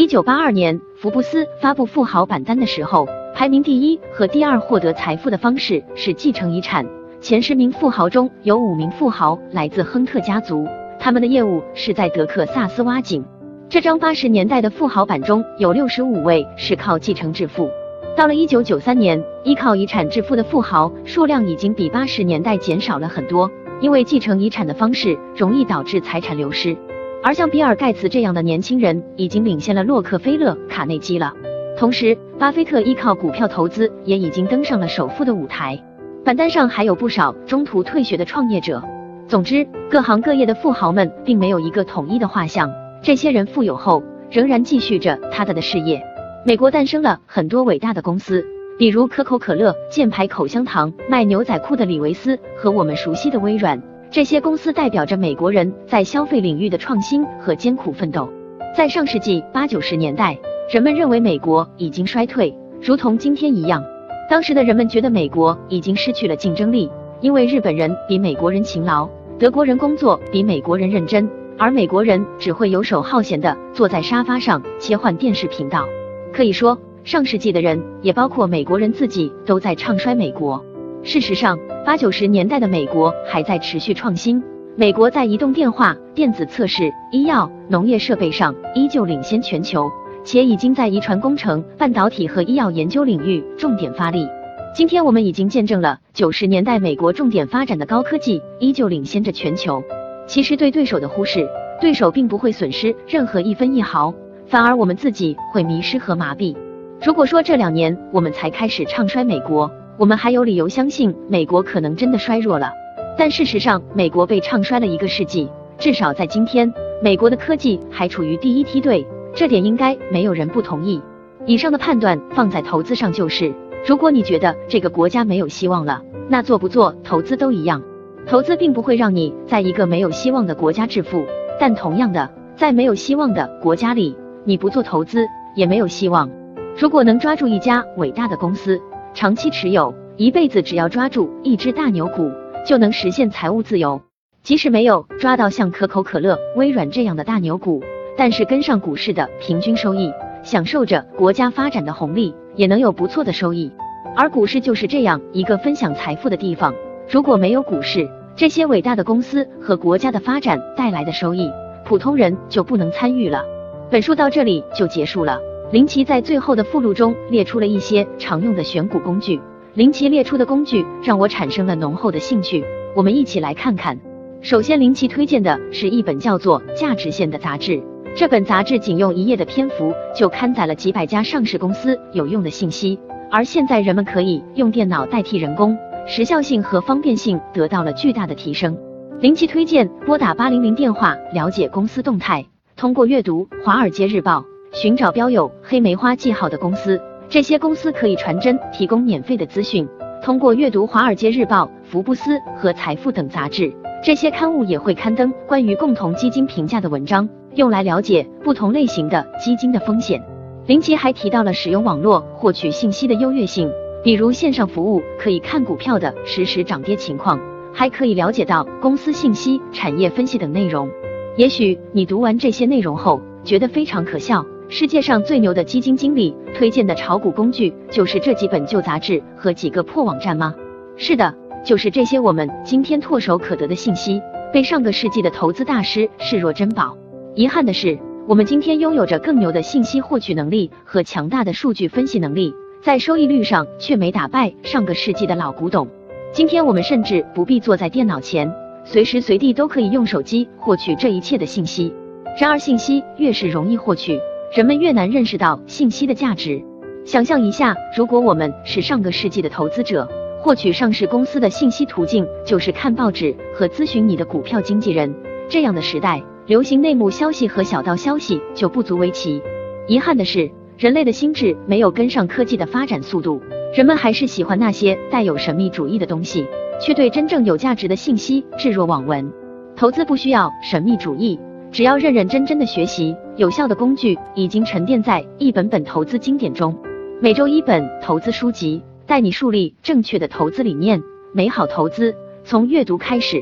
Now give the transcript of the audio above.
一九八二年，福布斯发布富豪榜单的时候，排名第一和第二获得财富的方式是继承遗产。前十名富豪中有五名富豪来自亨特家族，他们的业务是在德克萨斯挖井。这张八十年代的富豪榜中有六十五位是靠继承致富。到了一九九三年，依靠遗产致富的富豪数量已经比八十年代减少了很多，因为继承遗产的方式容易导致财产流失。而像比尔盖茨这样的年轻人已经领先了洛克菲勒、卡内基了。同时，巴菲特依靠股票投资也已经登上了首富的舞台。榜单上还有不少中途退学的创业者。总之，各行各业的富豪们并没有一个统一的画像。这些人富有后，仍然继续着他的的事业。美国诞生了很多伟大的公司，比如可口可乐、箭牌口香糖、卖牛仔裤的李维斯和我们熟悉的微软。这些公司代表着美国人在消费领域的创新和艰苦奋斗。在上世纪八九十年代，人们认为美国已经衰退，如同今天一样。当时的人们觉得美国已经失去了竞争力，因为日本人比美国人勤劳，德国人工作比美国人认真，而美国人只会游手好闲地坐在沙发上切换电视频道。可以说，上世纪的人，也包括美国人自己，都在唱衰美国。事实上，八九十年代的美国还在持续创新。美国在移动电话、电子测试、医药、农业设备上依旧领先全球，且已经在遗传工程、半导体和医药研究领域重点发力。今天，我们已经见证了九十年代美国重点发展的高科技依旧领先着全球。其实，对对手的忽视，对手并不会损失任何一分一毫。反而我们自己会迷失和麻痹。如果说这两年我们才开始唱衰美国，我们还有理由相信美国可能真的衰弱了。但事实上，美国被唱衰了一个世纪，至少在今天，美国的科技还处于第一梯队，这点应该没有人不同意。以上的判断放在投资上就是：如果你觉得这个国家没有希望了，那做不做投资都一样。投资并不会让你在一个没有希望的国家致富，但同样的，在没有希望的国家里。你不做投资也没有希望。如果能抓住一家伟大的公司，长期持有，一辈子只要抓住一只大牛股，就能实现财务自由。即使没有抓到像可口可乐、微软这样的大牛股，但是跟上股市的平均收益，享受着国家发展的红利，也能有不错的收益。而股市就是这样一个分享财富的地方。如果没有股市，这些伟大的公司和国家的发展带来的收益，普通人就不能参与了。本书到这里就结束了。林奇在最后的附录中列出了一些常用的选股工具。林奇列出的工具让我产生了浓厚的兴趣，我们一起来看看。首先，林奇推荐的是一本叫做《价值线》的杂志。这本杂志仅用一页的篇幅就刊载了几百家上市公司有用的信息。而现在人们可以用电脑代替人工，时效性和方便性得到了巨大的提升。林奇推荐拨打八零零电话了解公司动态。通过阅读《华尔街日报》，寻找标有黑梅花记号的公司，这些公司可以传真提供免费的资讯。通过阅读《华尔街日报》、福布斯和财富等杂志，这些刊物也会刊登关于共同基金评价的文章，用来了解不同类型的基金的风险。林奇还提到了使用网络获取信息的优越性，比如线上服务可以看股票的实时涨跌情况，还可以了解到公司信息、产业分析等内容。也许你读完这些内容后觉得非常可笑。世界上最牛的基金经理推荐的炒股工具就是这几本旧杂志和几个破网站吗？是的，就是这些我们今天唾手可得的信息，被上个世纪的投资大师视若珍宝。遗憾的是，我们今天拥有着更牛的信息获取能力和强大的数据分析能力，在收益率上却没打败上个世纪的老古董。今天我们甚至不必坐在电脑前。随时随地都可以用手机获取这一切的信息。然而，信息越是容易获取，人们越难认识到信息的价值。想象一下，如果我们是上个世纪的投资者，获取上市公司的信息途径就是看报纸和咨询你的股票经纪人，这样的时代，流行内幕消息和小道消息就不足为奇。遗憾的是，人类的心智没有跟上科技的发展速度，人们还是喜欢那些带有神秘主义的东西。却对真正有价值的信息置若罔闻。投资不需要神秘主义，只要认认真真的学习，有效的工具已经沉淀在一本本投资经典中。每周一本投资书籍，带你树立正确的投资理念。美好投资从阅读开始。